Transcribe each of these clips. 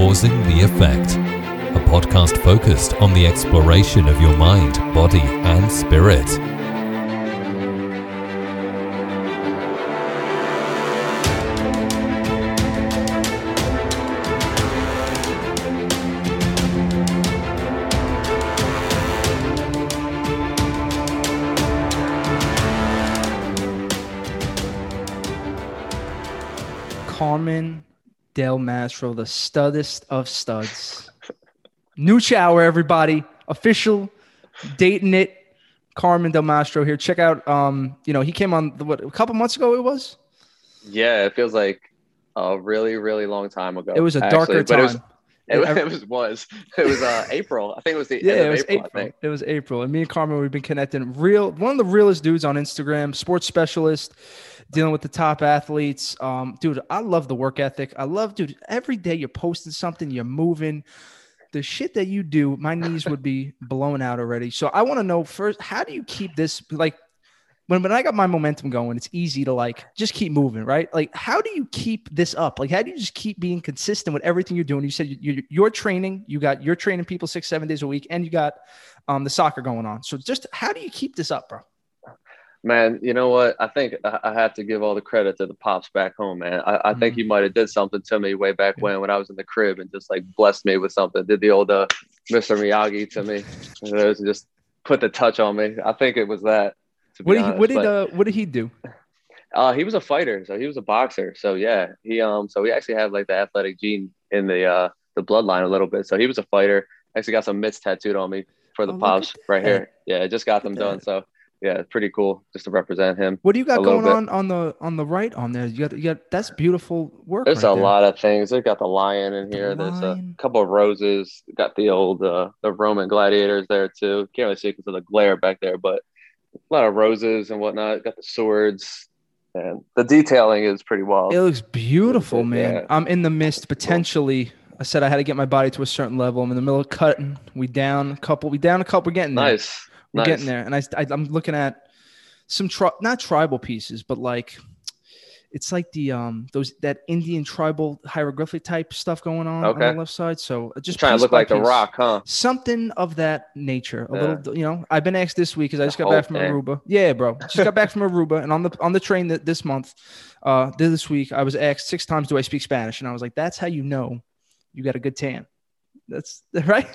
Causing the Effect, a podcast focused on the exploration of your mind, body, and spirit. Mastro, the studest of studs. New shower, everybody. Official dating it. Carmen Del Mastro here. Check out um, you know, he came on the, what a couple months ago it was? Yeah, it feels like a really, really long time ago. It was a darker time. It was, it, it was was it was uh April. I think it was the yeah, end it of was April, April. I think. It was April. And me and Carmen, we've been connecting. Real one of the realest dudes on Instagram, sports specialist, dealing with the top athletes. Um, dude, I love the work ethic. I love, dude, every day you're posting something, you're moving. The shit that you do, my knees would be blown out already. So I want to know first, how do you keep this like when, when I got my momentum going, it's easy to like just keep moving, right? Like, how do you keep this up? Like, how do you just keep being consistent with everything you're doing? You said you, you, you're training, you got you're training people six, seven days a week, and you got um, the soccer going on. So, just how do you keep this up, bro? Man, you know what? I think I I have to give all the credit to the pops back home, man. I, I think Mhm. he might have did something to me way back when, when I was in the crib, and just like blessed me with something. Did the old uh, Mr. Miyagi to me? And it was just put the touch on me. I think it was that. What did he, what did But, uh, what did he do? uh, he was a fighter, so he was a boxer. So yeah, he um, so we actually have like the athletic gene in the uh the bloodline a little bit. So he was a fighter. Actually got some mitts tattooed on me for the Oh, pops right that. here. Yeah, just got them Look done. So yeah, it's pretty cool just to represent him. What do you got going on on the on the right on there? You got you got that's beautiful work. There's right a there. lot of things. They've got the lion in The here. There's a couple of roses. Got the old uh, the Roman gladiators there too. Can't really see because of the glare back there, but a lot of roses and whatnot. Got the swords, and the detailing is pretty wild. It looks beautiful, Yeah. man. I'm in the mist potentially. I said I had to get my body to a certain level. I'm in the middle of cutting. We down a couple. We down a couple. We're getting there. nice, nice. getting there. And I, I am looking at some tri- not tribal pieces, but like it's like the um those that Indian tribal hieroglyphic type stuff going on on the left side. So uh, just Trying to look like the. Rock, huh? Something of that nature. A Yeah. little, you know. I've been asked this week because I just got back from thing. Aruba. Yeah, bro. Just got back from Aruba, and on the on the train that this month, uh, this week, I was asked six times, "Do I speak Spanish?" And I was like, "That's how you know you got a good tan." That's right.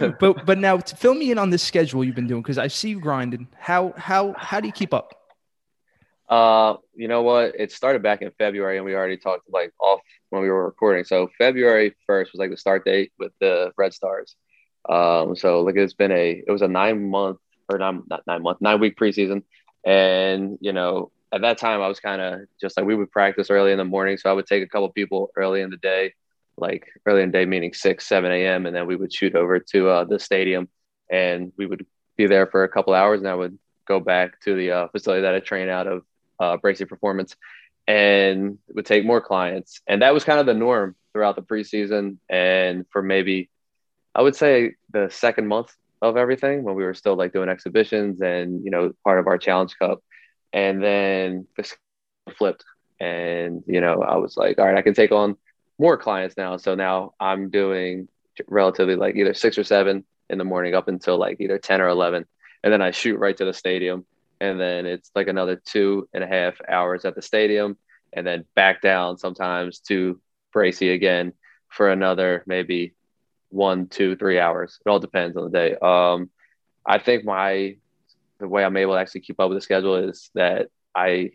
but but now fill me in on this schedule you've been doing because I see you grinding. How how how do you keep up? Uh, you know what? It started back in February, and we already talked like off when we were recording. So February first was like the start date with the Red Stars. Um, so like it's been a it was a nine month or nine not nine month nine week preseason, and you know at that time I was kind of just like we would practice early in the morning, so I would take a couple people early in the day, like early in the day meaning six seven a.m. and then we would shoot over to uh, the stadium, and we would be there for a couple hours, and I would go back to the uh, facility that I train out of uh, Bracy Performance and would take more clients. And that was kind of the norm throughout the preseason. And for maybe, I would say the second month of everything when we were still like doing exhibitions and, you know, part of our Challenge Cup. And then this flipped. And, you know, I was like, all right, I can take on more clients now. So now I'm doing relatively like either six or seven in the morning up until like either 10 or 11. And then I shoot right to the stadium and then it's like another two and a half hours at the stadium and then back down sometimes to Bracy again for another maybe one, two, three hours. It all depends on the day. Um, I think my the way I'm able to actually keep up with the schedule is that I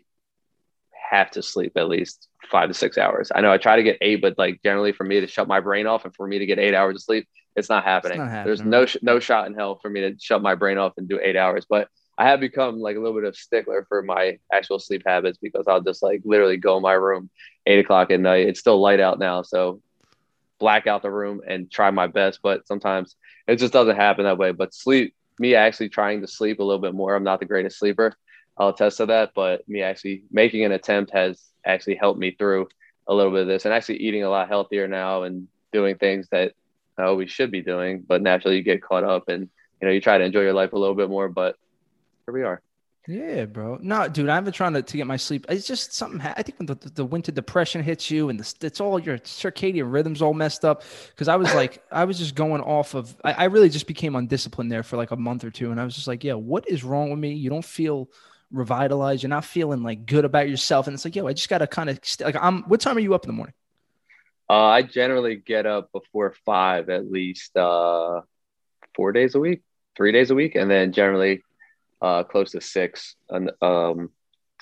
have to sleep at least five to six hours. I know I try to get eight, but like generally for me to shut my brain off and for me to get eight hours of sleep, it's not happening. not There's no sh- no shot in hell for me to shut my brain off and do eight hours. But I have become like a little bit of stickler for my actual sleep habits because I'll just like literally go in my room eight o'clock at night. It's still light out now, so black out the room and try my best. But sometimes it just doesn't happen that way. But sleep, me actually trying to sleep a little bit more. I'm not the greatest sleeper. I'll attest to that. But me actually making an attempt has actually helped me through a little bit of this and actually eating a lot healthier now and doing things that uh, I always should be doing. But naturally, you get caught up and you know you try to enjoy your life a little bit more. But here we are. Yeah, bro. No, dude, I've been trying to, to get my sleep. It's just something. I think when the, the winter depression hits you and the, it's all your circadian rhythms all messed up. Cause I was like, I was just going off of, I, I really just became undisciplined there for like a month or two. And I was just like, yeah, what is wrong with me? You don't feel revitalized. You're not feeling like good about yourself. And it's like, yo, I just got to kind of like, I'm, what time are you up in the morning? Uh, I generally get up before five at least uh, four days a week, three days a week. And then generally uh, close to six, um,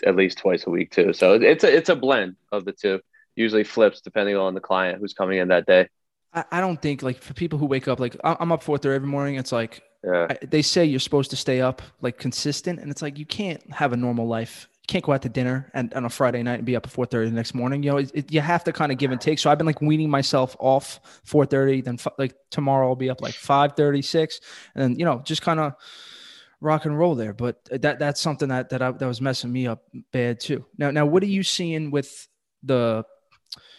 at least twice a week too. So it's a it's a blend of the two. Usually flips depending on the client who's coming in that day. I, I don't think like for people who wake up like I'm up four thirty every morning. It's like yeah. I, they say you're supposed to stay up like consistent, and it's like you can't have a normal life. You can't go out to dinner and on a Friday night and be up at four thirty the next morning. You know, it, it, you have to kind of give and take. So I've been like weaning myself off four thirty. Then f- like tomorrow I'll be up like five thirty six, and you know just kind of rock and roll there. But that that's something that that I, that was messing me up bad too. Now now what are you seeing with the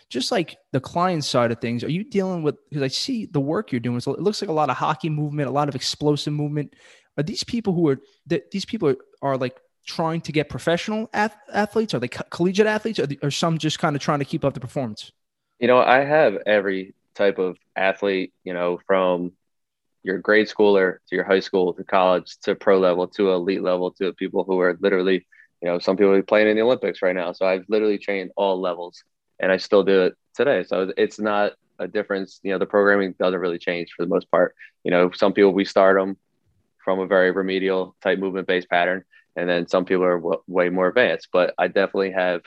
just like the client side of things? Are you dealing with because I see the work you're doing? So it looks like a lot of hockey movement, a lot of explosive movement. Are these people who are that these people are, are like trying to get professional ath- athletes? Are they co- collegiate athletes? Or, or some just kind of trying to keep up the performance? You know, I have every type of athlete. You know, from your grade schooler to your high school to college to pro level to elite level to people who are literally, you know, some people are playing in the Olympics right now. So I've literally trained all levels and I still do it today. So it's not a difference. You know, the programming doesn't really change for the most part. You know, some people we start them from a very remedial type movement based pattern, and then some people are w- way more advanced. But I definitely have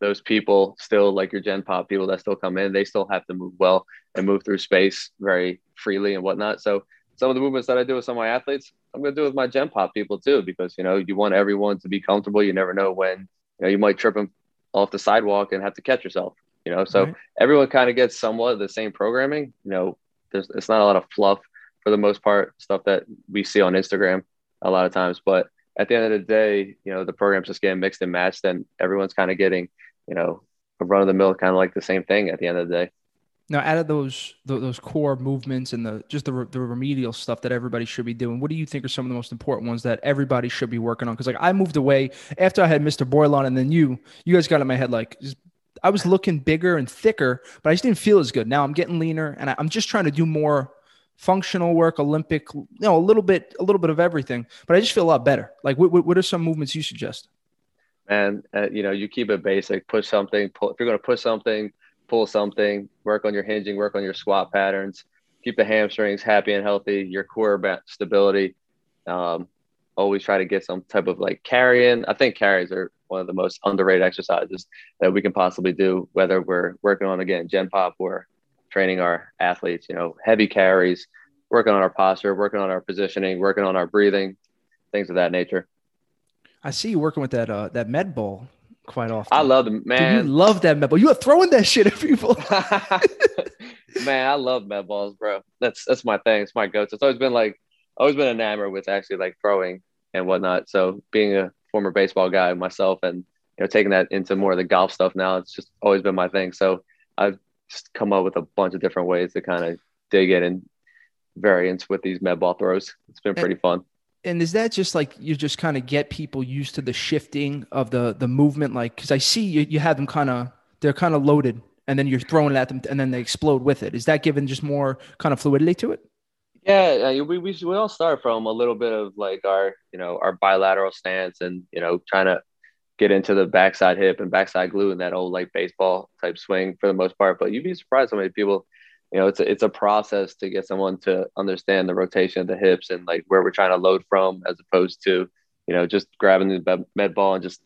those people still like your gen pop people that still come in they still have to move well and move through space very freely and whatnot so some of the movements that i do with some of my athletes i'm going to do with my gen pop people too because you know you want everyone to be comfortable you never know when you know you might trip them off the sidewalk and have to catch yourself you know so right. everyone kind of gets somewhat the same programming you know there's it's not a lot of fluff for the most part stuff that we see on instagram a lot of times but at the end of the day you know the program's just getting mixed and matched and everyone's kind of getting you know, a run of the mill kind of like the same thing at the end of the day. Now, out of those those core movements and the just the the remedial stuff that everybody should be doing, what do you think are some of the most important ones that everybody should be working on? Because like I moved away after I had Mr. Boylan, and then you you guys got in my head like just, I was looking bigger and thicker, but I just didn't feel as good. Now I'm getting leaner, and I, I'm just trying to do more functional work, Olympic, you know, a little bit a little bit of everything. But I just feel a lot better. Like, what what are some movements you suggest? and uh, you know you keep it basic push something pull, if you're going to push something pull something work on your hinging work on your squat patterns keep the hamstrings happy and healthy your core stability um, always try to get some type of like carrying i think carries are one of the most underrated exercises that we can possibly do whether we're working on again gen pop or training our athletes you know heavy carries working on our posture working on our positioning working on our breathing things of that nature. I see you working with that uh that med ball quite often. I love them, man. Dude, you love that med ball. You are throwing that shit at people. man, I love med balls, bro. That's that's my thing. It's my go-to. It's always been like always been enamored with actually like throwing and whatnot. So being a former baseball guy myself and you know taking that into more of the golf stuff now, it's just always been my thing. So I've just come up with a bunch of different ways to kind of dig in and variants with these med ball throws. It's been pretty fun and is that just like you just kind of get people used to the shifting of the the movement? Like because i see you, you have them kind of they're kind of loaded and then you're throwing it at them and then they explode with it. Is that giving just more kind of fluidity to it? Yeah we, we, we all start from a little bit of like our you know our bilateral stance and you know trying to get into the backside hip and backside glute and that old like baseball type swing for the most part. But you'd be surprised how many people you know, it's a, it's a process to get someone to understand the rotation of the hips and like where we're trying to load from, as opposed to, you know, just grabbing the med ball and just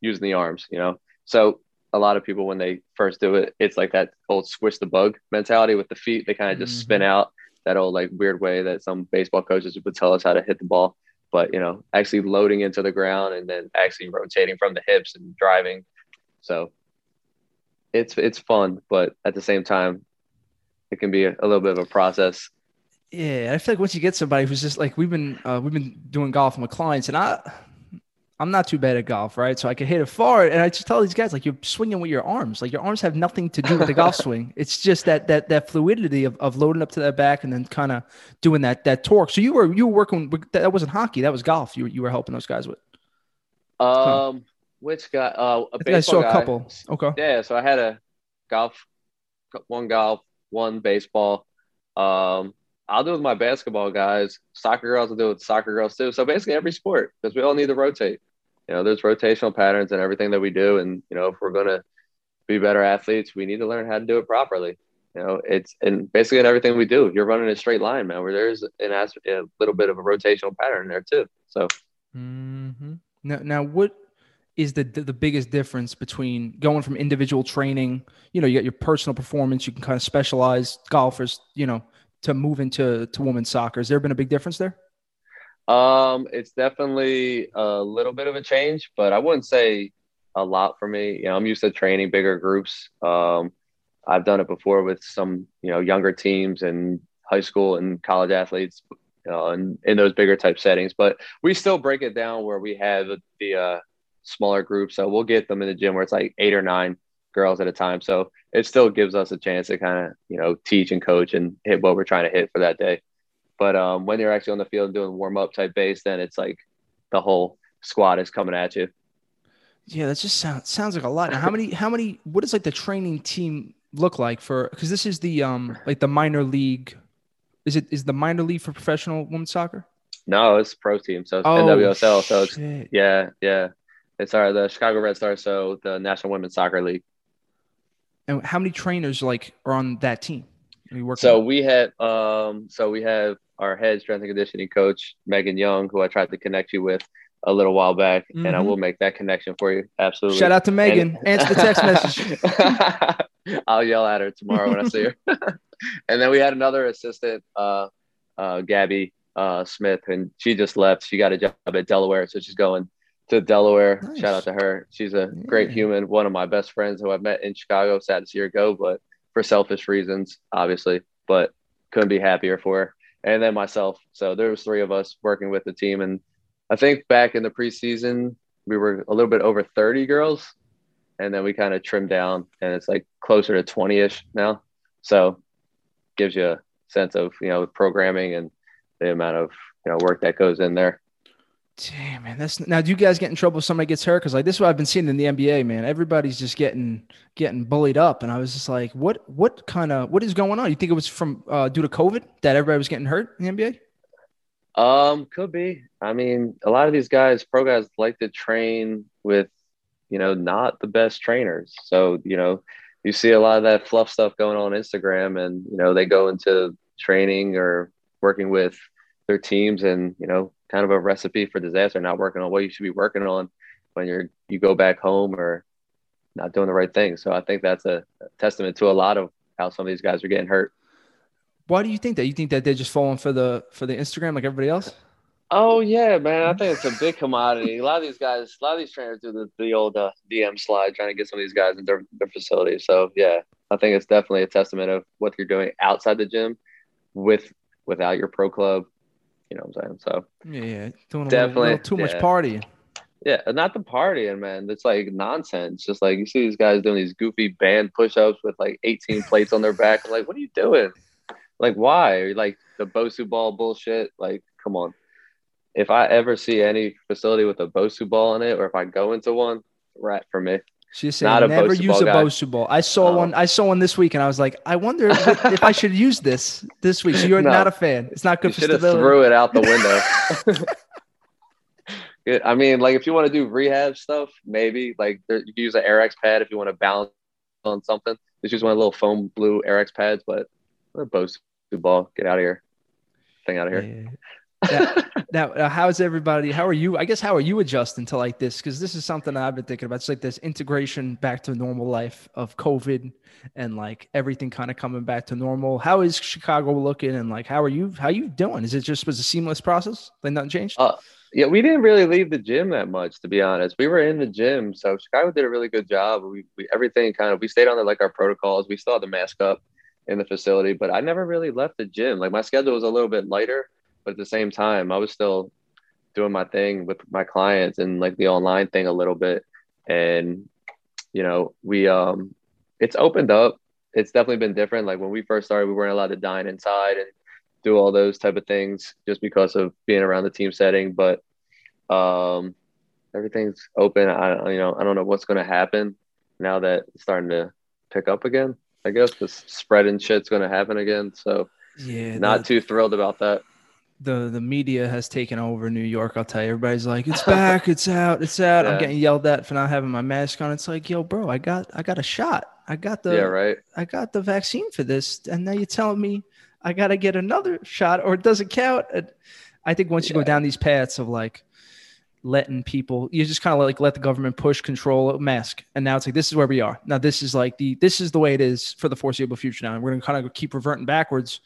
using the arms. You know, so a lot of people when they first do it, it's like that old squish the bug mentality with the feet. They kind of just mm-hmm. spin out that old like weird way that some baseball coaches would tell us how to hit the ball. But you know, actually loading into the ground and then actually rotating from the hips and driving. So it's it's fun, but at the same time, it can be a, a little bit of a process. Yeah, I feel like once you get somebody who's just like we've been uh, we've been doing golf with clients, and I I'm not too bad at golf, right? So I can hit it far, and I just tell these guys like you're swinging with your arms. Like your arms have nothing to do with the golf swing. It's just that that that fluidity of, of loading up to that back and then kind of doing that that torque. So you were you were working. With, that wasn't hockey. That was golf. You you were helping those guys with. Um, which guy? Uh, a I I saw a guy. couple. Okay. Yeah, so I had a golf, one golf, one baseball. Um, I'll do it with my basketball guys. Soccer girls will do it with soccer girls too. So basically every sport, because we all need to rotate. You know, there's rotational patterns in everything that we do, and you know, if we're gonna be better athletes, we need to learn how to do it properly. You know, it's and basically in everything we do, you're running a straight line, man. Where there's an as- a little bit of a rotational pattern there too. So Mm-hmm. Now, now, what is the the biggest difference between going from individual training? You know, you got your personal performance. You can kind of specialize golfers. You know, to move into to women's soccer. Has there been a big difference there? Um, it's definitely a little bit of a change, but I wouldn't say a lot for me. You know, I'm used to training bigger groups. Um, I've done it before with some, you know, younger teams and high school and college athletes, you know, in, in those bigger type settings. But we still break it down where we have the uh, smaller groups. So we'll get them in the gym where it's like eight or nine girls at a time. So it still gives us a chance to kind of, you know, teach and coach and hit what we're trying to hit for that day. But um, when you're actually on the field doing warm up type base, then it's like the whole squad is coming at you. Yeah, that just sounds sounds like a lot. Now, how many how many what does like the training team look like for because this is the um like the minor league is it is the minor league for professional women's soccer? No, it's pro team, so it's Oh, NWSL. So it's shit. yeah, yeah. It's our the Chicago Red Stars, so the National Women's Soccer League. And how many trainers like are on that team? Are you working So we have um so we have our head strength and conditioning coach Megan Young, who I tried to connect you with a little while back, and I Mhm. will make that connection for you. Absolutely. Shout out to Megan. And- Answer the text message. I'll yell at her tomorrow when I see her. and then we had another assistant, uh, uh, Gabby uh, Smith, and she just left. She got a job at Delaware, so she's going to Delaware. Nice. Shout out to her. She's a great human, one of my best friends who I've met in Chicago. Sad to see her go, but for selfish reasons, obviously. But couldn't be happier for her. And then myself. So there was three of us working with the team, and I think back in the preseason we were a little bit over 30 girls and then we kind of trimmed down and it's like closer to 20ish now so gives you a sense of you know programming and the amount of you know work that goes in there Damn man, that's now. Do you guys get in trouble if somebody gets hurt? Because like this is what I've been seeing in the NBA, man. Everybody's just getting getting bullied up, and I was just like, what what kind of what is going on? You think it was from uh, due to COVID that everybody was getting hurt in the NBA? um could be i mean a lot of these guys pro guys like to train with you know not the best trainers so you know you see a lot of that fluff stuff going on instagram and you know they go into training or working with their teams and you know kind of a recipe for disaster not working on what you should be working on when you're you go back home or not doing the right thing so i think that's a testament to a lot of how some of these guys are getting hurt Why do you think that? You think that they're just falling for the for the Instagram like everybody else? Oh yeah, man. I think it's a big commodity. A lot of these guys, a lot of these trainers do the, the old uh, DM slide, trying to get some of these guys in their, their facility. So yeah, I think it's definitely a testament of what you're doing outside the gym, with without your pro club. You know what I'm saying? So Yeah, yeah. Doing a little, Definitely, little too much yeah. partying. yeah, not the partying, man. It's like nonsense. Just like you see these guys doing these goofy band push-ups with like 18 plates on their back. I'm like, what are you doing? Like, why? Like the Bosu ball bullshit. Like, come on. If I ever see any facility with a Bosu ball in it, or if I go into one, rat for me. She's saying Not never use a guy. Bosu ball. I saw Oh. one. I saw one this week, and I was like, I wonder if, if I should use this this week. So you're No. not a fan. It's not You good for should have stability. threw it out the window. Good. I mean, like if you want to do rehab stuff, maybe like there, you can use an Air pad if you want to balance on something. Just use one of the little foam blue Air pads, but a Bosu ball, get out of here. Thing out of here. Yeah. Now, uh, how's everybody? How are you? I guess how are you adjusting to like this? Because this is something I've been thinking about. It's like this integration back to normal life of COVID and like everything kind of coming back to normal. How is Chicago looking? And like, how are you? How you doing? Is it just was a seamless process? Like nothing changed? Uh, Yeah, we didn't really leave the gym that much, to be honest. We were in the gym, so Chicago did a really good job. We, we everything kind of we stayed on the, like our protocols. We still had the mask up in the facility, but I never really left the gym. Like my schedule was a little bit lighter, but at the same time, I was still doing my thing with my clients and like the online thing a little bit. And, you know, we, um, it's opened up. It's definitely been different. Like when we first started, we weren't allowed to dine inside and do all those type of things just because of being around the team setting. But, um, everything's open. I, you know, I don't know what's going to happen now that it's starting to pick up again. I guess the spreading shit's going to happen again. So, Yeah, not too thrilled about that. The the media has taken over New York. I'll tell you, everybody's like, "It's back, it's out, it's out." I'm getting yelled at for not having my mask on. It's like, yo, bro, I got I got a shot. I got the yeah, right. I got the vaccine for this, and now you're telling me I got to get another shot or it doesn't count. And I think once you go down these paths of like letting people, you just kind of like let the government push control mask, and now it's like this is where we are. Now this is like the this is the way it is for the foreseeable future now, and we're gonna kind of keep reverting backwards,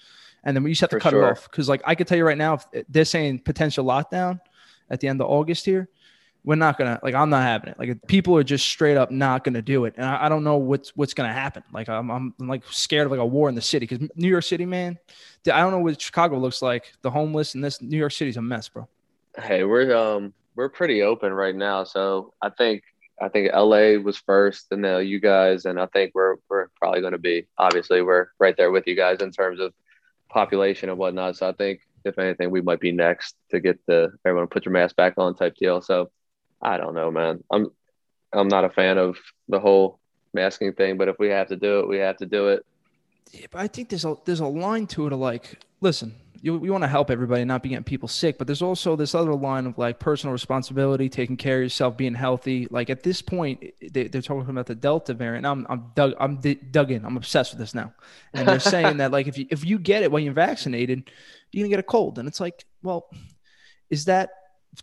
and then we just have to For cut it off because like I could tell you right now, if they're saying potential lockdown at the end of August here. We're not gonna like. I'm not having it. Like people are just straight up not gonna do it, and I, I don't know what's what's gonna happen. Like I'm, I'm, I'm like scared of like a war in the city because New York City, man. I don't know what Chicago looks like. The homeless and this New York City's a mess, bro. Hey, we're um we're pretty open right now. So I think I think LA was first, and now you guys, and I think we're we're probably going to be. Obviously, we're right there with you guys in terms of population and whatnot. So I think if anything, we might be next to get the everyone put your mask back on type deal. So I don't know, man. I'm I'm not a fan of the whole masking thing, but if we have to do it, we have to do it. Yeah, but I think there's a there's a line to it of like, listen, you we want to help everybody, not be getting people sick, but there's also this other line of like personal responsibility, taking care of yourself, being healthy. Like at this point, they, they're talking about the Delta variant. I'm I'm dug I'm d- dug in. I'm obsessed with this now, and they're saying that like if you if you get it when you're vaccinated, you're gonna get a cold, and it's like, well, is that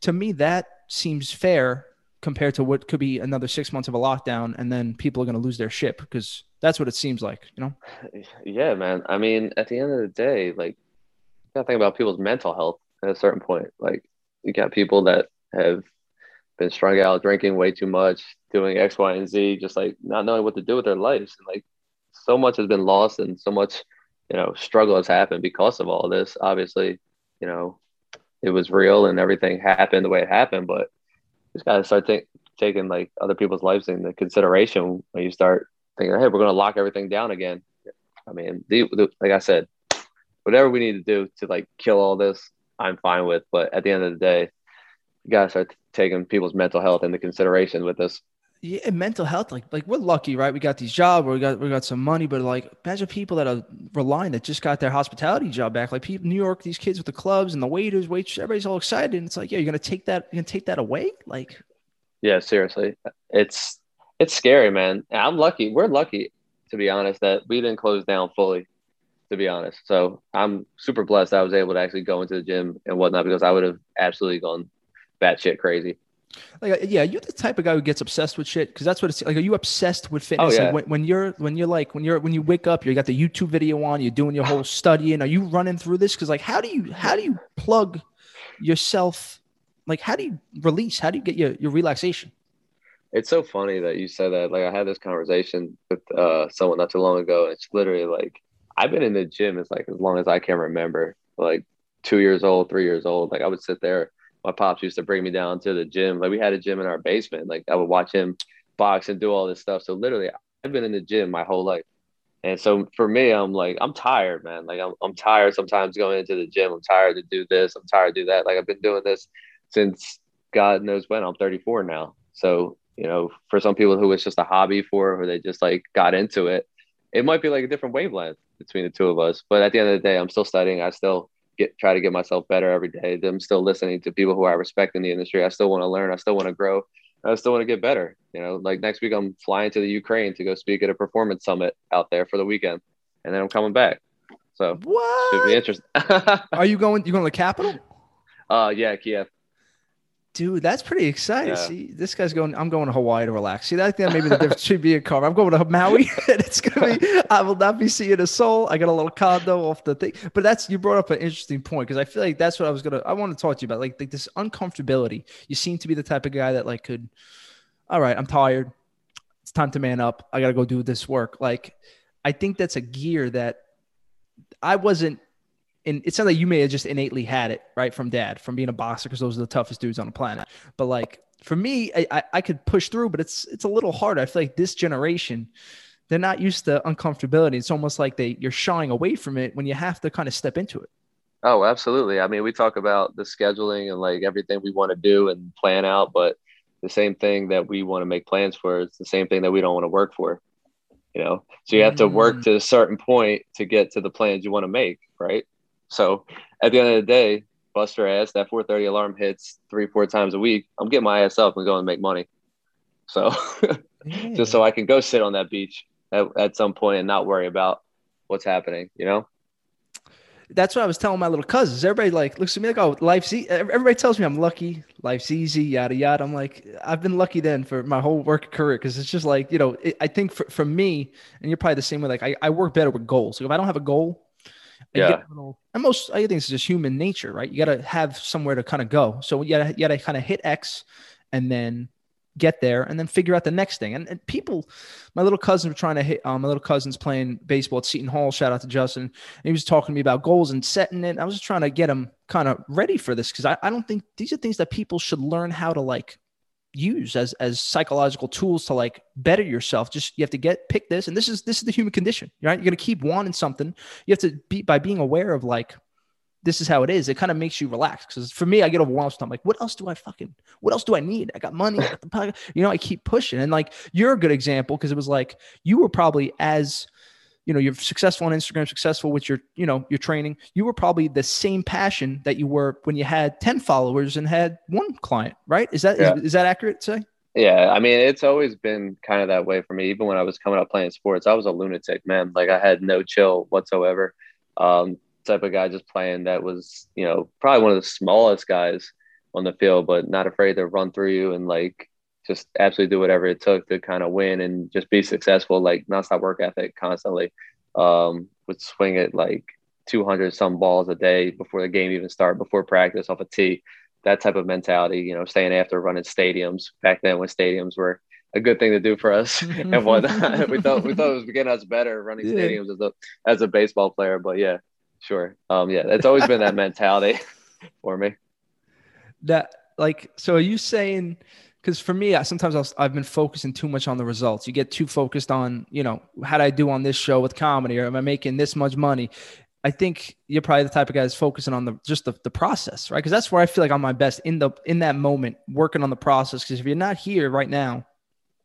to me that seems fair compared to what could be another six months of a lockdown, and then people are gonna lose their ship because that's what it seems like, you know. Yeah, man. I mean, at the end of the day, like, you gotta think about people's mental health at a certain point. Like, you got people that have been strung out, drinking way too much, doing X, Y, and Z, just like not knowing what to do with their lives. And like, so much has been lost and so much, you know, struggle has happened because of all this. Obviously, you know, it was real and everything happened the way it happened, but just gotta start think, taking like other people's lives into consideration when you start thinking, hey, we're to lock everything down again. I mean, the, the, like I said, whatever we need to do to like kill all this, I'm fine with. But at the end of the day, you got to start taking people's mental health into consideration with this. Yeah, mental health, like like we're lucky, right? We got these jobs, we got we got some money, but like imagine people that are relying that just got their hospitality job back. Like people, New York, these kids with the clubs and the waiters, waitresses, everybody's all excited, and it's like, yeah, you're gonna take that, you're gonna take that away, like. Yeah, seriously, it's it's scary, man. I'm lucky. We're lucky, to be honest, that we didn't close down fully. To be honest, so I'm super blessed. I was able to actually go into the gym and whatnot because I would have absolutely gone batshit crazy. Like, uh, yeah, you're the type of guy who gets obsessed with shit because that's what it's like. Are you obsessed with fitness? Oh, yeah. Like when, when you're when you're like when you're when you wake up, you got the YouTube video on, you're doing your whole studying. Are you running through this? Because like, how do you how do you plug yourself? Like, how do you release? How do you get your your relaxation? It's so funny that you said that. Like I had this conversation with uh, someone not too long ago, and it's literally like I've been in the gym as like as long as I can remember, like two years old, three years old. Like I would sit there. My pops used to bring me down to the gym. Like we had a gym in our basement. Like I would watch him box and do all this stuff. So literally, I've been in the gym my whole life. And so for me, I'm like, I'm tired, man. Like I'm, I'm tired sometimes going into the gym. I'm tired to do this. I'm tired to do that. Like I've been doing this since God knows when. I'm 34 now. So, you know, for some people who it's just a hobby for, or they just like got into it, it might be like a different wavelength between the two of us. But at the end of the day, I'm still studying. I still get try to get myself better every day. I'm still listening to people who I respect in the industry. I still want to learn. I still want to grow. I still want to get better. You know, like next week I'm flying to the Ukraine to go speak at a performance summit out there for the weekend, and then I'm coming back. So should be interesting. Are you going? You going to the capital? uh, yeah, Kiev. Dude, that's pretty exciting. Yeah. See, this guy's going. I'm going to Hawaii to relax. See, that think maybe the difference should be a car. I'm going to Maui, and it's gonna be. I will not be seeing a soul. I got a little condo off the thing. But that's you brought up an interesting point because I feel like that's what I was gonna. I want to talk to you about, like, like this uncomfortability. You seem to be the type of guy that like could. All right, I'm tired. It's time to man up. I got to go do this work. Like, I think that's a gear that I wasn't and it sounds like you may have just innately had it right from dad, from being a boxer, because those are the toughest dudes on the planet. But like for me, I, I, I could push through, but it's it's a little harder. I feel like this generation, they're not used to uncomfortability. It's almost like they you're shying away from it when you have to kind of step into it. Oh, absolutely. I mean, we talk about the scheduling and like everything we want to do and plan out, but the same thing that we want to make plans for is the same thing that we don't want to work for. You know, so you have to work Mm. to a certain point to get to the plans you want to make, right? So at the end of the day, bust your ass. That 4:30 alarm hits three, four times a week. I'm getting my ass up and going to make money. So just so I can go sit on that beach at, at some point and not worry about what's happening. You know? that's what I was telling my little cousins. Everybody like looks at me like, "Oh, life's easy." Everybody tells me I'm lucky, life's easy, yada yada. I'm like, I've been lucky then for my whole work career because it's just like you know, it, I think for, for me, and you're probably the same way. Like I, I work better with goals. Like if I don't have a goal, Yeah. little- and most I think it's just human nature, right? You got to have somewhere to kind of go. So you got to you got to kind of hit X, and then get there and then figure out the next thing. And, and people, my little cousins were trying to hit, um, my little cousin's playing baseball at Seton Hall. Shout out to Justin. And he was talking to me about goals and setting it. I was just trying to get him kind of ready for this because I, I don't think these are things that people should learn how to like use as as psychological tools to like better yourself. Just you have to get pick this, and this is this is the human condition, right? You're gonna keep wanting something. You have to be by being aware of like this is how it is. It kind of makes you relax. Because for me, I get overwhelmed. I'm like, what else do I fucking? What else do I need? I got money. I. You know, I keep pushing. And like, you're a good example because it was like you were probably as you know you're successful on instagram successful with your you know your training you were probably the same passion that you were when you had 10 followers and had one client right is that is Yeah. is that accurate to say Yeah, I mean, it's always been kind of that way for me. Even when I was coming up playing sports, I was a lunatic, man. Like I had no chill whatsoever. Um, type of guy just playing that was, you know, probably one of the smallest guys on the field, but not afraid to run through you and like just absolutely do whatever it took to kind of win and just be successful. Like nonstop work ethic constantly. Um, would swing it like 200 some balls a day before the game even start, before practice off a tee that type of mentality, you know, staying after running stadiums back then when stadiums were a good thing to do for us and whatnot. we thought we thought it was getting us better running Yeah. stadiums as a as a baseball player, but yeah, sure. Um yeah, it's always been that mentality for me. that like so are you saying because for me I, sometimes I'll, i've been focusing too much on the results. You get too focused on you know how did i do on this show with comedy or am i making this much money? I think you're probably the type of guy that's focusing on the just the, the process right? Because that's where i feel like i'm my best in the in that moment working on the process. Because if you're not here right now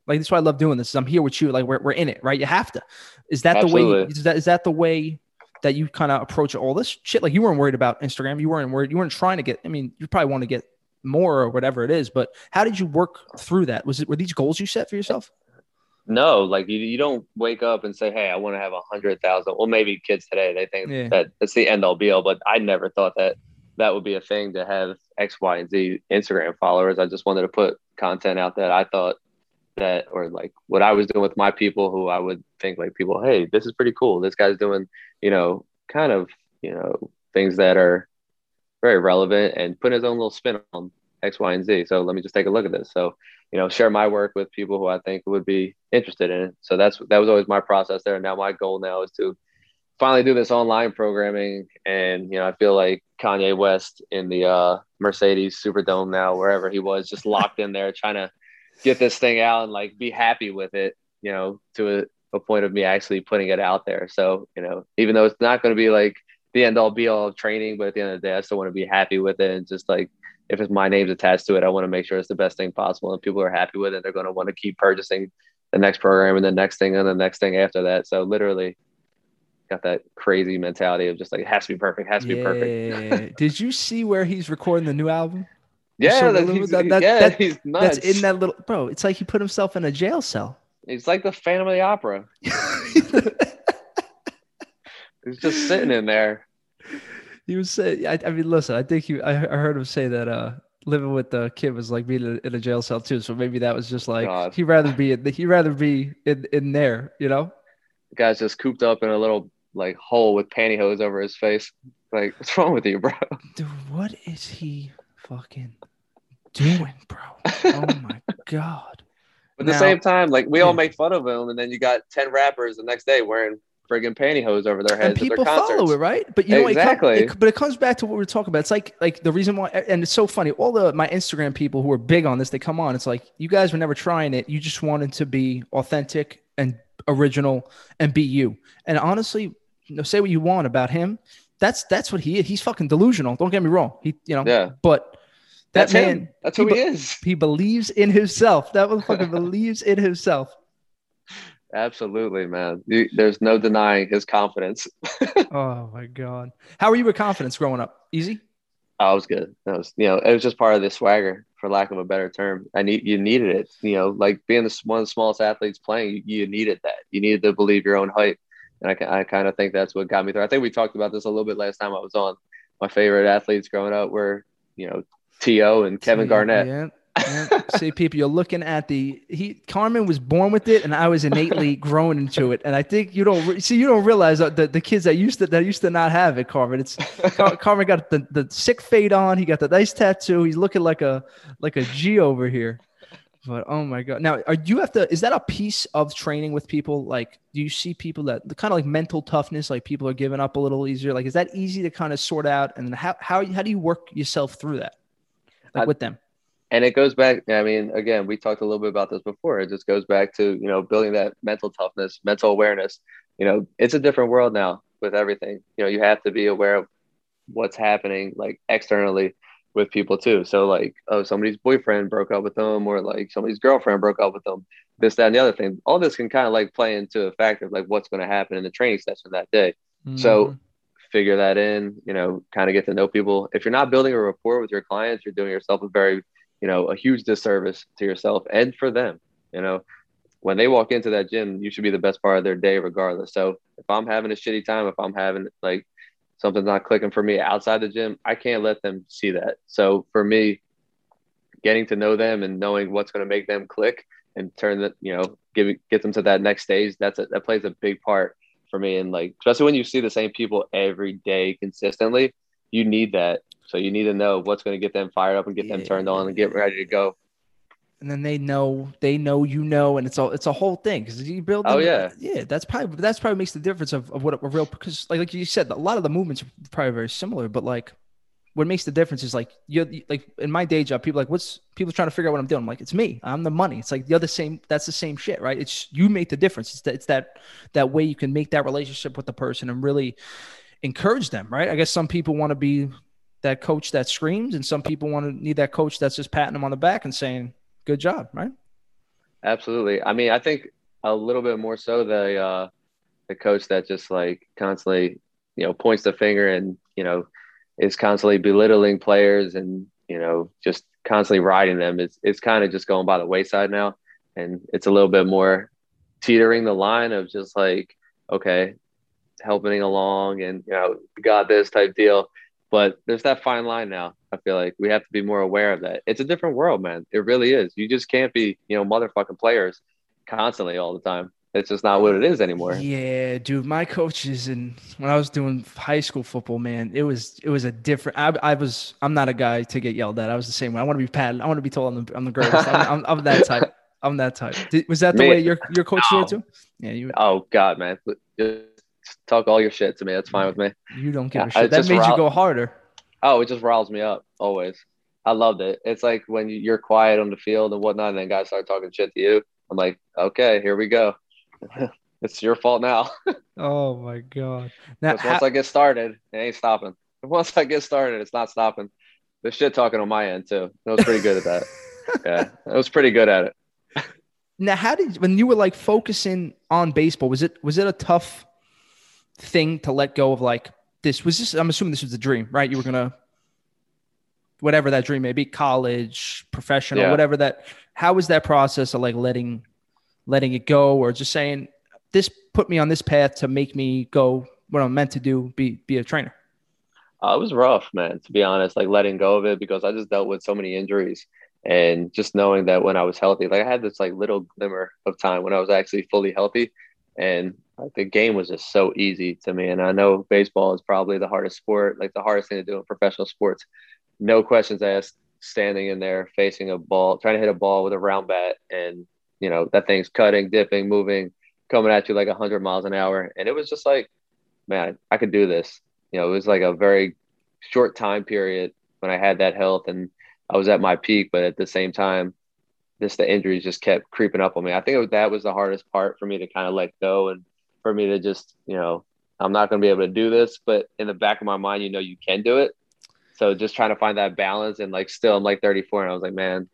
like that's why i love doing this is i'm here with you like we're, we're in it right? You have to. Is that the way is that is that the way that you kind of approach all this shit? Like you weren't worried about instagram. You weren't worried you weren't trying to get i mean you probably want to get more or whatever it is but how did you work through that was it were these goals you set for yourself No, like you, you don't wake up and say, Hey, I want to have a hundred thousand. Well, maybe kids today, they think Yeah. that that's the end all be all, but I never thought that that would be a thing to have X, Y, and Z Instagram followers. I just wanted to put content out that I thought that, or like what I was doing with my people who I would think like people, Hey, this is pretty cool. This guy's doing, you know, kind of, you know, things that are very relevant and put his own little spin on X, Y, and Z. So let me just take a look at this. So, you know, share my work with people who I think would be interested in it. So that's that was always my process there. And now my goal now is to finally do this online programming. And you know, I feel like Kanye West in the uh, Mercedes Superdome now, wherever he was, just locked in there, trying to get this thing out and like be happy with it. You know, to a, a point of me actually putting it out there. So you know, even though it's not going to be like the end all be all of training, but at the end of the day, I still want to be happy with it and just like if it's my name's attached to it, I want to make sure it's the best thing possible and people are happy with it. They're going to want to keep purchasing the next program and the next thing and the next thing after that. So literally got that crazy mentality of just like, it has to be perfect, has to be perfect. Did you see where he's recording the new album Yeah, So that- he's, that- that- yeah, that- he's nuts. that's in that little bro it's like he put himself in a jail cell It's like the Phantom of the Opera. He's just sitting in there. he was saying I, I mean listen i think he I, I heard him say that uh living with the kid was like being in a- in a jail cell too so maybe that was just like God. he'd rather be in he'd rather be in, in there you know The guy's just cooped up in a little like hole with pantyhose over his face. Like, what's wrong with you, bro? dude what is he fucking doing bro oh my god But at the same time, like we all make fun of him, and then you got ten rappers the next day wearing friggin' pantyhose over their heads. And people follow it, right? But you know, exactly. It, it, but it comes back to what we are talking about. It's like like the reason why, and it's so funny. All the my Instagram people who are big on this, they come on. It's like you guys were never trying it. You just wanted to be authentic and original and be you. And honestly, you know, say what you want about him. That's that's what he is. He's fucking delusional. Don't get me wrong. He, you know, Yeah. but that That's man, him. That's who he he is. he believes in himself. That motherfucker believes in himself. Absolutely, man. You, there's no denying his confidence. Oh my god. How were you with confidence growing up? Easy. I was good. That was, you know, it was just part of the swagger, for lack of a better term. I need you needed it. You know, like being the, one of the smallest athletes playing, you, you needed that. You needed to believe your own hype, and I, I kind of think that's what got me through. I think we talked about this a little bit last time I was on. My favorite athletes growing up were, you know, To and Kevin Garnett. Yeah. See, people, you're looking at the he. Carmen was born with it, and I was innately grown into it. And I think you don't re- see, you don't realize that the, the kids that used to that used to not have it, Carmen. It's Car- Carmen got the, the sick fade on. He got the nice tattoo. He's looking like a like a G over here. But oh my god! Now, are you have to? Is that a piece of training with people? Like, do you see people that the kind of like mental toughness? Like, people are giving up a little easier. Like, is that easy to kind of sort out? And how how how do you work yourself through that? Like I- with them. And it goes back i mean again we talked a little bit about this before. It just goes back to you know building that mental toughness mental awareness. You know it's a different world now with everything. You know you have to be aware of what's happening like externally with people too. So like oh somebody's boyfriend broke up with them or like somebody's girlfriend broke up with them this that and the other thing. All this can kind of like play into a factor of like what's going to happen in the training session that day. So- Mhm. figure that in, you know, kind of get to know people. If you're not building a rapport with your clients, you're doing yourself a very, you know, a huge disservice to yourself and for them. You know, when they walk into that gym, you should be the best part of their day, regardless. So if I'm having a shitty time, if I'm having like something's not clicking for me outside the gym, I can't let them see that. So for me, getting to know them and knowing what's going to make them click and turn that, you know, give get them to that next stage, that's a, that plays a big part for me. And like, especially when you see the same people every day consistently, you need that. So you need to know what's going to get them fired up and get them turned on and get ready to go. and then they know they know you know and it's all it's a whole thing because you build Oh, yeah. yeah that's probably that's probably makes the difference of, of what a real because like like you said a lot of the movements are probably very similar but like what makes the difference is like you like in my day job people are like what's people trying to figure out what i'm doing. I'm like it's me. I'm the money. It's like the other same that's the same shit right? It's you make the difference. It's that it's that that way you can make that relationship with the person and really encourage them right? I guess some people want to be that coach that screams and some people want to need that coach that's just patting them on the back and saying good job right Absolutely. I mean, I think a little bit more so the uh, the coach that just like constantly, you know, points the finger and you know is constantly belittling players and you know just constantly riding them. It's it's kind of just going by the wayside now, and it's a little bit more teetering the line of just like okay, helping along and you know got this type deal. But there's that fine line now. I feel like we have to be more aware of that. It's a different world, man. It really is. You just can't be, you know, motherfucking players constantly all the time. It's just not what it is anymore. Yeah, dude, my coaches and when I was doing high school football, man, it was it was a different. I, I was I'm not a guy to get yelled at. I was the same way. I want to be patted. I want to be told I'm the, I'm the greatest. I'm, I'm, I'm that type. I'm that type. Did, was that the Man. way your your coach No. did too? Yeah, you Oh God, man. Uh, Talk all your shit to me. That's fine with me. you don't give Yeah, a shit. it That made you go harder. Oh, it just riles me up always. I loved it. It's like when you- you're quiet on the field and whatnot, and then guys start talking shit to you. I'm like, okay, here we go. it's your fault now. Oh my god. Now, once how- I get started, it ain't stopping. Once I get started, it's not stopping. There's shit talking on my end too. I was pretty good at that. yeah, I was pretty good at it. now how did when you were like focusing on baseball was it was it a tough thing to let go of like this was this i'm assuming this was the dream right you were gonna whatever that dream may be college professional Yeah. whatever that how was that process of like letting letting it go or just saying this put me on this path to make me go what i'm meant to do be be a trainer Uh, it was rough, man, to be honest, like letting go of it because I just dealt with so many injuries and just knowing that when I was healthy, like I had this like little glimmer of time when I was actually fully healthy and like the game was just so easy to me. And I know baseball is probably the hardest sport, like the hardest thing to do in professional sports. No questions asked, standing in there facing a ball, trying to hit a ball with a round bat and you know, that thing's cutting, dipping, moving, coming at you like 100 miles an hour. And it was just like, man, I could do this. You know, it was like a very short time period when I had that health and I was at my peak, but at the same time, just the injuries just kept creeping up on me. I think was, that was the hardest part for me to kind of let go and for me to just, you know, I'm not going to be able to do this, but in the back of my mind, you know, you can do it. So just trying to find that balance and like still I'm like 34 and I was like, man,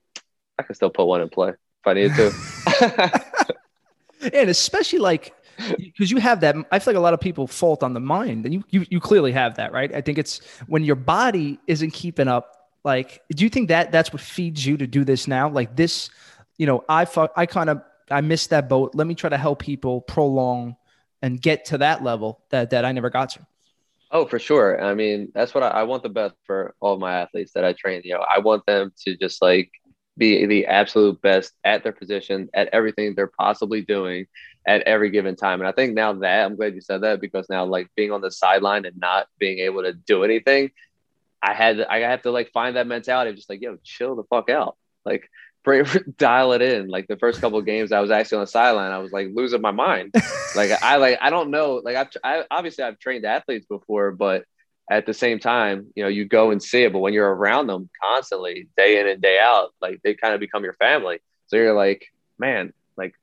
I can still put one in play if I needed to. and especially like because you have that i feel like a lot of people fault on the mind and you, you you clearly have that right i think it's when your body isn't keeping up like do you think that that's what feeds you to do this now like this you know i i kind of i missed that boat let me try to help people prolong and get to that level that that i never got to oh for sure i mean that's what i, I want the best for all my athletes that i train you know i want them to just like be the absolute best at their position, at everything they're possibly doing at every given time. And I think now that I'm glad you said that because now like being on the sideline and not being able to do anything, I had I have to like find that mentality of just like, yo, chill the fuck out. Like bring, dial it in. Like the first couple games I was actually on the sideline, I was like losing my mind. like I like I don't know. Like I've I, obviously I've trained athletes before, but at the same time, you know, you go and see it, but when you're around them constantly, day in and day out, like they kind of become your family. So you're like, man, like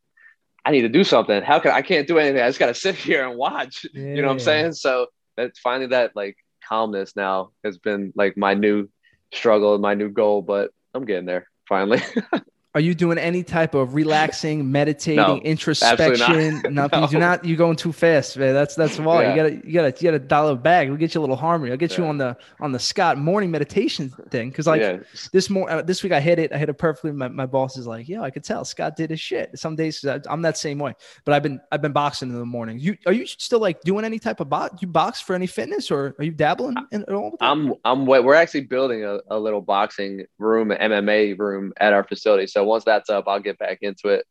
I need to do something. How can I can't do anything? I just got to sit here and watch. Yeah. You know what I'm saying? So that's finally that like calmness now has been like my new struggle, and my new goal, but I'm getting there finally. Are you doing any type of relaxing, meditating, no, introspection? Not. Nothing. No. You do not. You're going too fast, man. That's that's why yeah. you gotta you gotta you gotta dial it back. We'll get you a little harmony. I'll get yeah. you on the on the Scott morning meditation thing because like yeah. this more uh, this week I hit it. I hit it perfectly. My, my boss is like, yeah, I could tell Scott did his shit. Some days I'm that same way, but I've been I've been boxing in the morning. You are you still like doing any type of box? You box for any fitness or are you dabbling in at all? I'm I'm we're actually building a, a little boxing room, MMA room at our facility. So once that's up, I'll get back into it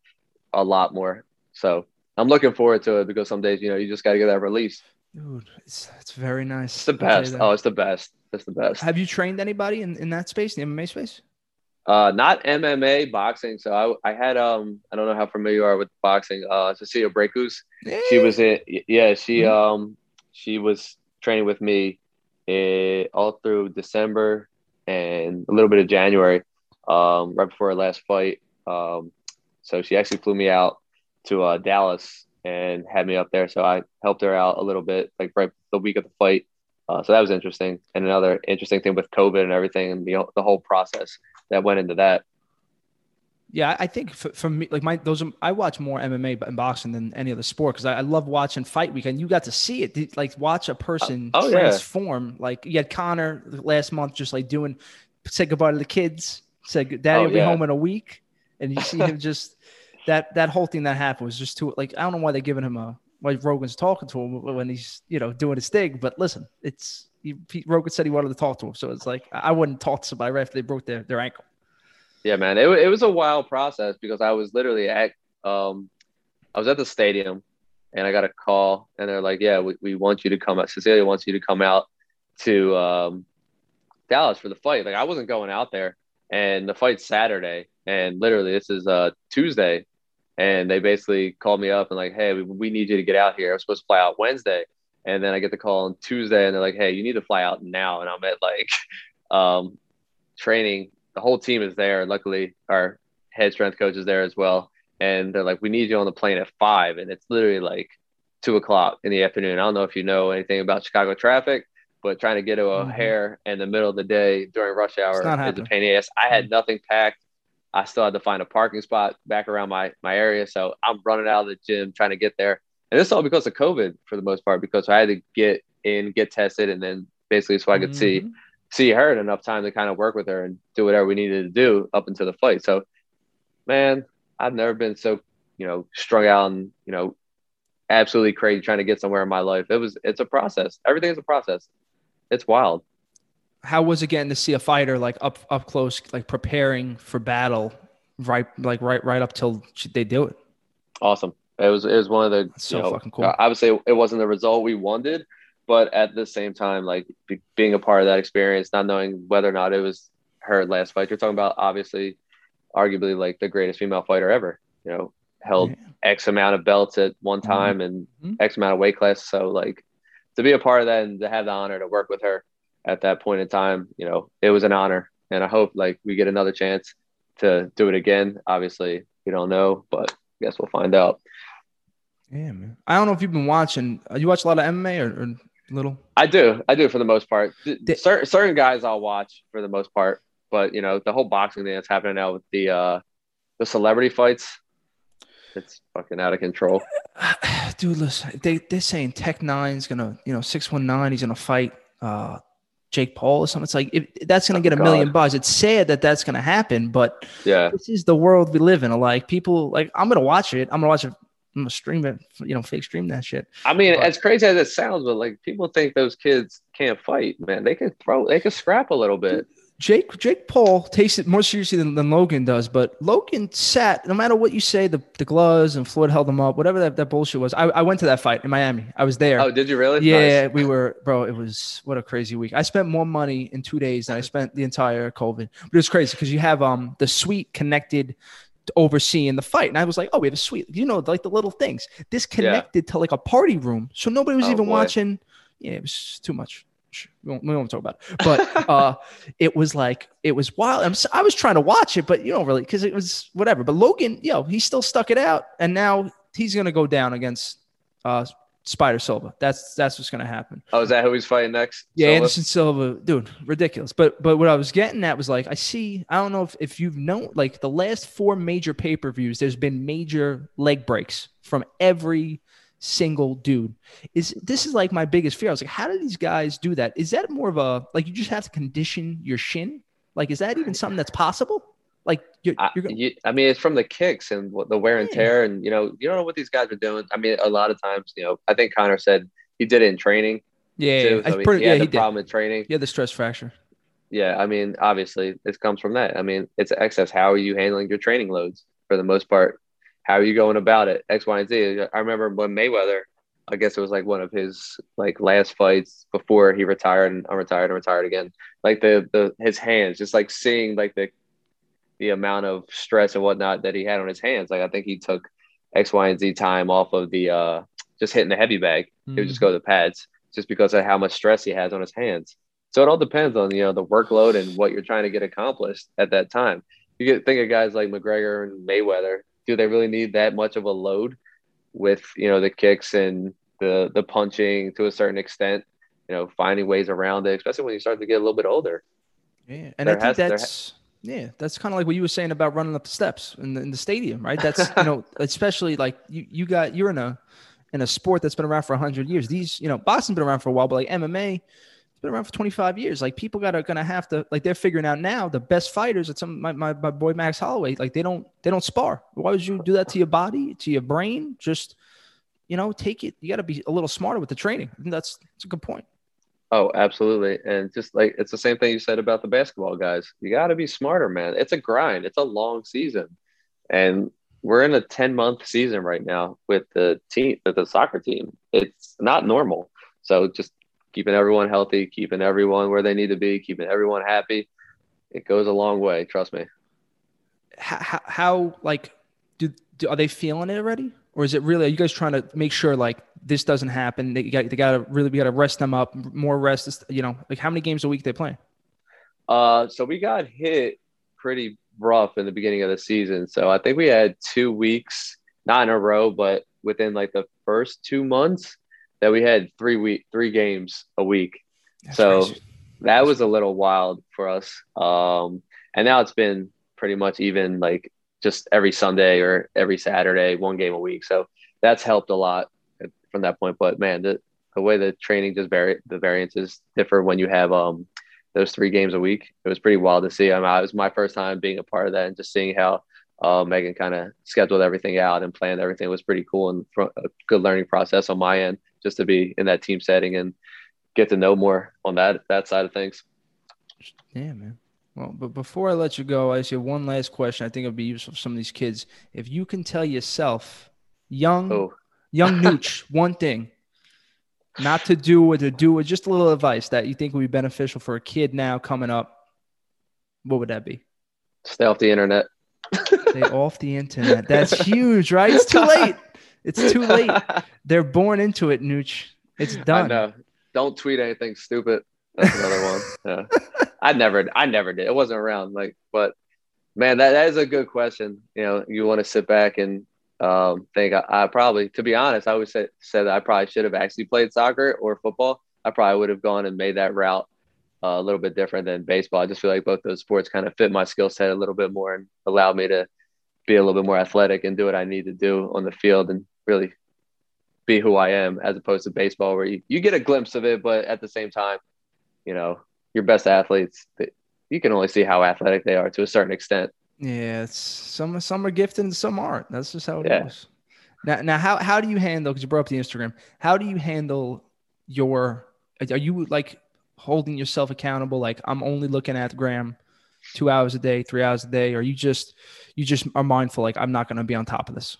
a lot more. So I'm looking forward to it because some days, you know, you just got to get that release. Dude, it's, it's very nice. It's the best. Oh, it's the best. It's the best. Have you trained anybody in, in that space, the MMA space? Uh, not MMA boxing. So I, I had um I don't know how familiar you are with boxing. Uh, Cecilia Braekhus. Yeah. She was in yeah she mm-hmm. um she was training with me, uh, all through December and a little bit of January um, right before her last fight. Um, so she actually flew me out to uh, Dallas and had me up there. So I helped her out a little bit, like right the week of the fight. Uh, so that was interesting. And another interesting thing with COVID and everything and the, the whole process that went into that. Yeah, I think for, for, me, like my those, are, I watch more MMA and boxing than any other sport because I, I, love watching fight weekend. You got to see it, like watch a person oh, transform. Yeah. Like you had Conor last month, just like doing say goodbye to the kids, said daddy oh, will be home in a week. And you see him just that that whole thing that happened was just too like i don't know why they're giving him a why rogan's talking to him when he's you know doing his thing but listen it's he, rogan said he wanted to talk to him so it's like i wouldn't talk to somebody right after they broke their, their ankle. Yeah man it, it was a wild process because i was literally at um i was at the stadium and i got a call and they're like yeah we, we want you to come out cecilia wants you to come out to um dallas for the fight. Like i wasn't going out there and the fight's Saturday, and literally this is uh Tuesday, and they basically called me up and like, hey, we, we need you to get out here. I was supposed to fly out Wednesday, and then I get the call on Tuesday, and they're like, hey, you need to fly out now, and I'm at like, um, training. The whole team is there. Luckily, our head strength coach is there as well, and they're like, we need you on the plane at five, and it's literally like two o'clock in the afternoon. I don't know if you know anything about Chicago traffic but trying to get to O'Hare mm-hmm. in the middle of the day during rush hour is a pain in the ass. I had mm-hmm. nothing packed. I still had to find a parking spot back around my my area, so I'm running out of the gym trying to get there. And this all because of COVID for the most part, because I had to get in, get tested, and then basically so I could mm-hmm. see see her in enough time to kind of work with her and do whatever we needed to do up until the fight. So, man, I've never been so you know strung out and you know absolutely crazy trying to get somewhere in my life. It was it's a process. Everything is a process it's wild. How was it getting to see a fighter like up up close, like preparing for battle, right like right right up till they do it? Awesome. It was it was one of the That's so know, fucking cool. Obviously, it wasn't the result we wanted, but at the same time, like be, being a part of that experience, not knowing whether or not it was her last fight. You're talking about obviously, arguably like the greatest female fighter ever. You know, held Yeah. X amount of belts at one Mhm. time and Mhm. X amount of weight class. So like to be a part of that and to have the honor to work with her at that point in time, you know, it was an honor. And I hope like we get another chance to do it again. Obviously, we don't know, but I guess we'll find out. Yeah, man. I don't know if you've been watching. Uh, you watch a lot of MMA or, or little? I do. I do for the most part. Certain certain guys I'll watch for the most part, but you know the whole boxing thing that's happening now with the uh the celebrity fights, it's fucking out of control. Dude, listen, they they're saying Tech Nine's gonna, you know, six one nine. He's gonna fight uh, Jake Paul or something. It's like if, that's gonna Oh, get a million God. buzz. It's sad that that's gonna happen, but Yeah, this is the world we live in. Like people, like I'm gonna watch it. I'm gonna watch it. I'm gonna stream it. You know, fake stream that shit. I mean, But- as crazy as it sounds, but like people think those kids can't fight. Man, they can throw. They can scrap a little bit. Jake Jake Paul takes it more seriously than, than Logan does, but Logan sat no matter what you say, the, the gloves and Floyd held him up, whatever that, that bullshit was. I, I went to that fight in Miami. I was there. Oh, did you really? yeah, Nice. we were, bro. It was what a crazy week. I spent more money in two days than I spent the entire COVID. But it was crazy because you have um the suite connected to overseeing the fight, and I was like, oh, we have a suite. You know, like the little things. This connected to like a party room, so nobody was Oh, even boy. watching. Yeah, it was too much. We won't, we won't talk about it. But uh, it was like it was wild. I'm, I was trying to watch it, but you don't really because it was whatever. But Logan, yo, he still stuck it out, and now he's gonna go down against uh, Spider Silva. That's that's what's gonna happen. Oh, is that who he's fighting next? Yeah, Silva? Anderson Silva, dude, ridiculous. But but what I was getting at was like I see. I don't know if if you've known like the last four major pay per views. There's been major leg breaks from every single dude. Is this is like my biggest fear? I was like, how do these guys do that? Is that more of a like you just have to condition your shin? Like, is that even something that's possible? Like you're, I, you're gonna, you, I mean, it's from the kicks and what the wear and tear, and you know, you don't know what these guys are doing. I mean, a lot of times, you know, I think Conor said he did it in training yeah, too. I he, pretty- he yeah, had he the did. problem in training. Yeah, the stress fracture. Yeah, I mean, obviously, it comes from that. I mean, it's excess. How are you handling your training loads for the most part? How are you going about it? X, Y, and Z. I remember when Mayweather, I guess it was like one of his like last fights before he retired and unretired and retired again. Like the the his hands, just like seeing like the the amount of stress and whatnot that he had on his hands. Like I think he took X, Y, and Z time off of the uh just hitting the heavy bag. He would just go to the pads just because of how much stress he has on his hands. So it all depends on you know the workload and what you're trying to get accomplished at that time. You get think of guys like McGregor and Mayweather. Do they really need that much of a load with you know the kicks and the the punching to a certain extent? You know, finding ways around it, especially when you start to get a little bit older. Yeah, and There I think has- there that's yeah, that's kind of like what you were saying about running up the steps in the, in the stadium, right? That's you know, especially like you you got you're in a in a sport that's been around for hundred years. These you know, boxing's been around for a while, but like MMA, been around for twenty five years. Like people got to gonna have to like they're figuring out now the best fighters. at some my, my my boy Max Holloway. Like they don't they don't spar. Why would you do that to your body to your brain? Just you know, take it. You got to be a little smarter with the training. That's that's a good point. Oh, absolutely. And just like it's the same thing you said about the basketball guys. You got to be smarter, man. It's a grind. It's a long season. And we're in a 10 month season right now with the team, with the soccer team. It's not normal. So just keeping everyone healthy, keeping everyone where they need to be, keeping everyone happy. It goes a long way. Trust me. how, how, like do, do are they feeling it already or is it really are you guys trying to make sure like this doesn't happen they got they got to really we got to rest them up more rest you know like how many games a week they play Uh, so we got hit pretty rough in the beginning of the season. So I think we had two weeks, not in a row, but within like the first two months that we had three week three games a week. That's So crazy. that was a little wild for us. Um, and now it's been pretty much even like just every Sunday or every Saturday, one game a week. So that's helped a lot from that point. But man, the, the way the training just vary, the variances differ when you have um, those three games a week. It was pretty wild to see. I mean, it was my first time being a part of that and just seeing how uh, Megan kind of scheduled everything out and planned everything was pretty cool and fr- a good learning process on my end just to be in that team setting and get to know more on that that side of things. yeah man well but before i let you go i just have one last question i think it'll be useful for some of these kids if you can tell yourself young Oh, young nooch one thing not to do or to do or just a little advice that you think would be beneficial for a kid now coming up what would that be stay off the internet. Stay off the internet. That's huge, right? It's too late. It's too late. They're born into it, Nooch. It's done. I know. Don't tweet anything stupid. That's another one. Yeah. I never I never did. It wasn't around. Like, but man, that, that is a good question. You know, you want to sit back and um, think I, I probably, to be honest, I would say said that I probably should have actually played soccer or football. I probably would have gone and made that route uh, a little bit different than baseball. I just feel like both those sports kind of fit my skill set a little bit more and allowed me to be a little bit more athletic and do what I need to do on the field and really be who I am as opposed to baseball where you, you get a glimpse of it, but at the same time, you know, your best athletes, you can only see how athletic they are to a certain extent. Yeah, it's some some are gifted and some aren't. That's just how it Yeah. goes. Now, now, how how do you handle? Because you brought up the Instagram. How do you handle your? Are you like holding yourself accountable? Like I'm only looking at Graham two hours a day, three hours a day, or you just you just are mindful? Like I'm not going to be on top of this.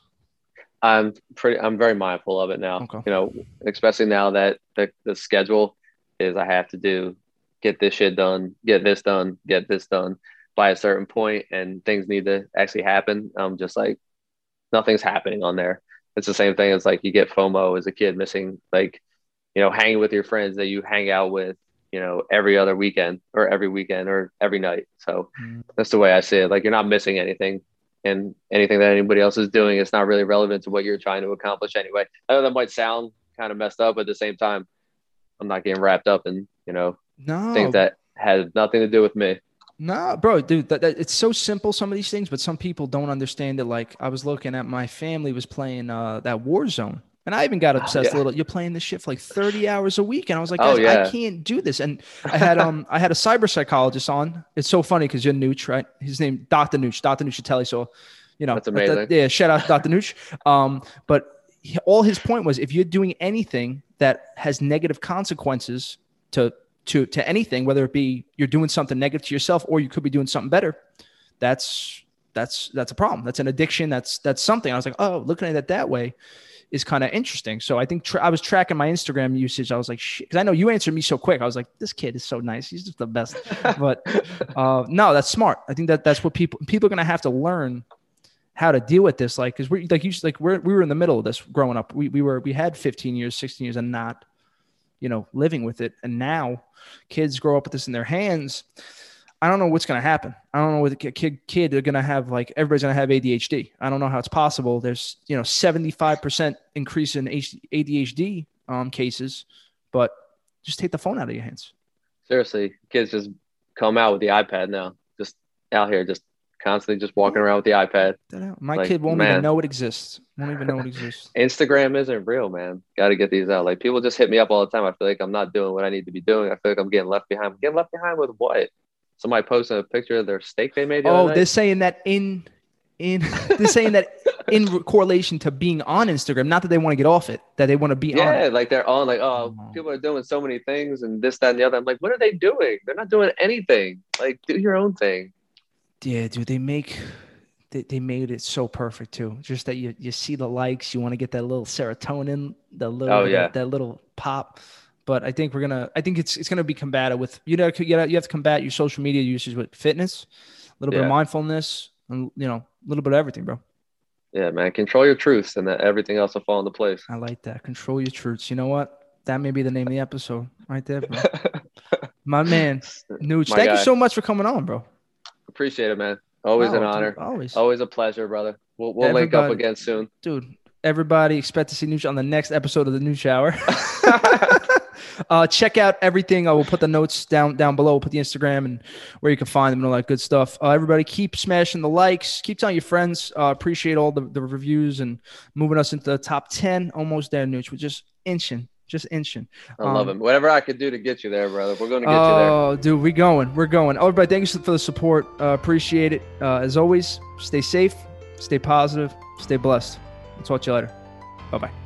I'm pretty, I'm very mindful of it now, Okay. you know, especially now that the, the schedule is I have to do, get this shit done, get this done, get this done by a certain point and things need to actually happen. I'm just like, nothing's happening on there. It's the same thing as like you get FOMO as a kid missing like, you know, hanging with your friends that you hang out with, you know, every other weekend or every weekend or every night. So Mm. that's the way I see it. Like you're not missing anything and anything that anybody else is doing it's not really relevant to what you're trying to accomplish anyway. I know that might sound kind of messed up, but at the same time, I'm not getting wrapped up in, you know, No, things that has nothing to do with me. No, bro, dude, that, that, it's so simple. Some of these things, but some people don't understand it. Like I was looking at my family was playing uh, that Warzone, and I even got obsessed yeah. a little. You're playing this shit for like 30 hours a week, and I was like, Oh, yeah. I can't do this. And I had um, I had a cyber psychologist on. It's so funny because you're Nooch, right? His name Dr. Nooch, Dr. Nuchatelli. So, you know, That's that- that- amazing. yeah, shout out to Dr. Nooch. Um, but he- all his point was if you're doing anything that has negative consequences to to to anything, whether it be you're doing something negative to yourself or you could be doing something better, that's that's that's a problem. That's an addiction. That's that's something. I was like, oh, looking at it that way is kind of interesting. So I think tra- I was tracking my Instagram usage. I was like, shit, because I know you answered me so quick. I was like, this kid is so nice. He's just the best. But uh, no, that's smart. I think that that's what people people are gonna have to learn how to deal with this. Like, because we like you like we're we were in the middle of this growing up. We we were we had 15 years, 16 years, and not you know living with it. And now kids grow up with this in their hands. I don't know what's going to happen. I don't know what the kid kid they're going to have like everybody's going to have ADHD. I don't know how it's possible. There's you know 75% increase in ADHD um, cases, but just take the phone out of your hands. Seriously, kids just come out with the iPad now, just out here, just constantly just walking around with the iPad. My Like, kid won't even know it exists. Won't even know it exists. Instagram isn't real, man. Got to get these out. Like people just hit me up all the time. I feel like I'm not doing what I need to be doing. I feel like I'm getting left behind. Getting left behind with what? Somebody posting a picture of their steak they made. The Oh, they're saying that in in they're saying that in correlation to being on Instagram. Not that they want to get off it, that they want to be on yeah, like they're on like, oh, Oh. people are doing so many things and this, that, and the other. I'm like, what are they doing? They're not doing anything. Like, do your own thing. Yeah, dude, they make they, they made it so perfect too. Just that you you see the likes, you want to get that little serotonin, the little Oh, yeah. that, that little pop. But I think we're gonna I think it's it's gonna be combated with you know you have to combat your social media usage with fitness, a little bit of mindfulness, and you know a little bit of everything, bro. Yeah, man. Control your truths, and that everything else will fall into place. I like that. Control your truths. You know what? That may be the name of the episode right there, bro. My man, Nooch. My Thank you so much for coming on, bro. Appreciate it, man. Always Oh, an dude, honor. Always. Always a pleasure, brother. We'll, we'll link up again soon. dude. Everybody expect to see Nooch on the next episode of the New Shower. uh, check out everything. I will put the notes down down below. We'll put the Instagram and where you can find them and all that good stuff. Uh, everybody, keep smashing the likes. Keep telling your friends. Uh, appreciate all the, the reviews and moving us into the top ten. Almost there, Nooch. We're just inching, just inching. I love Um, it. Whatever I could do to get you there, brother. We're going to get you there. Oh, dude, we going. We're going. Oh, everybody, thank you for the support. Uh, appreciate it. Uh, as always, stay safe, stay positive, stay blessed. I'll talk to you later. Bye bye.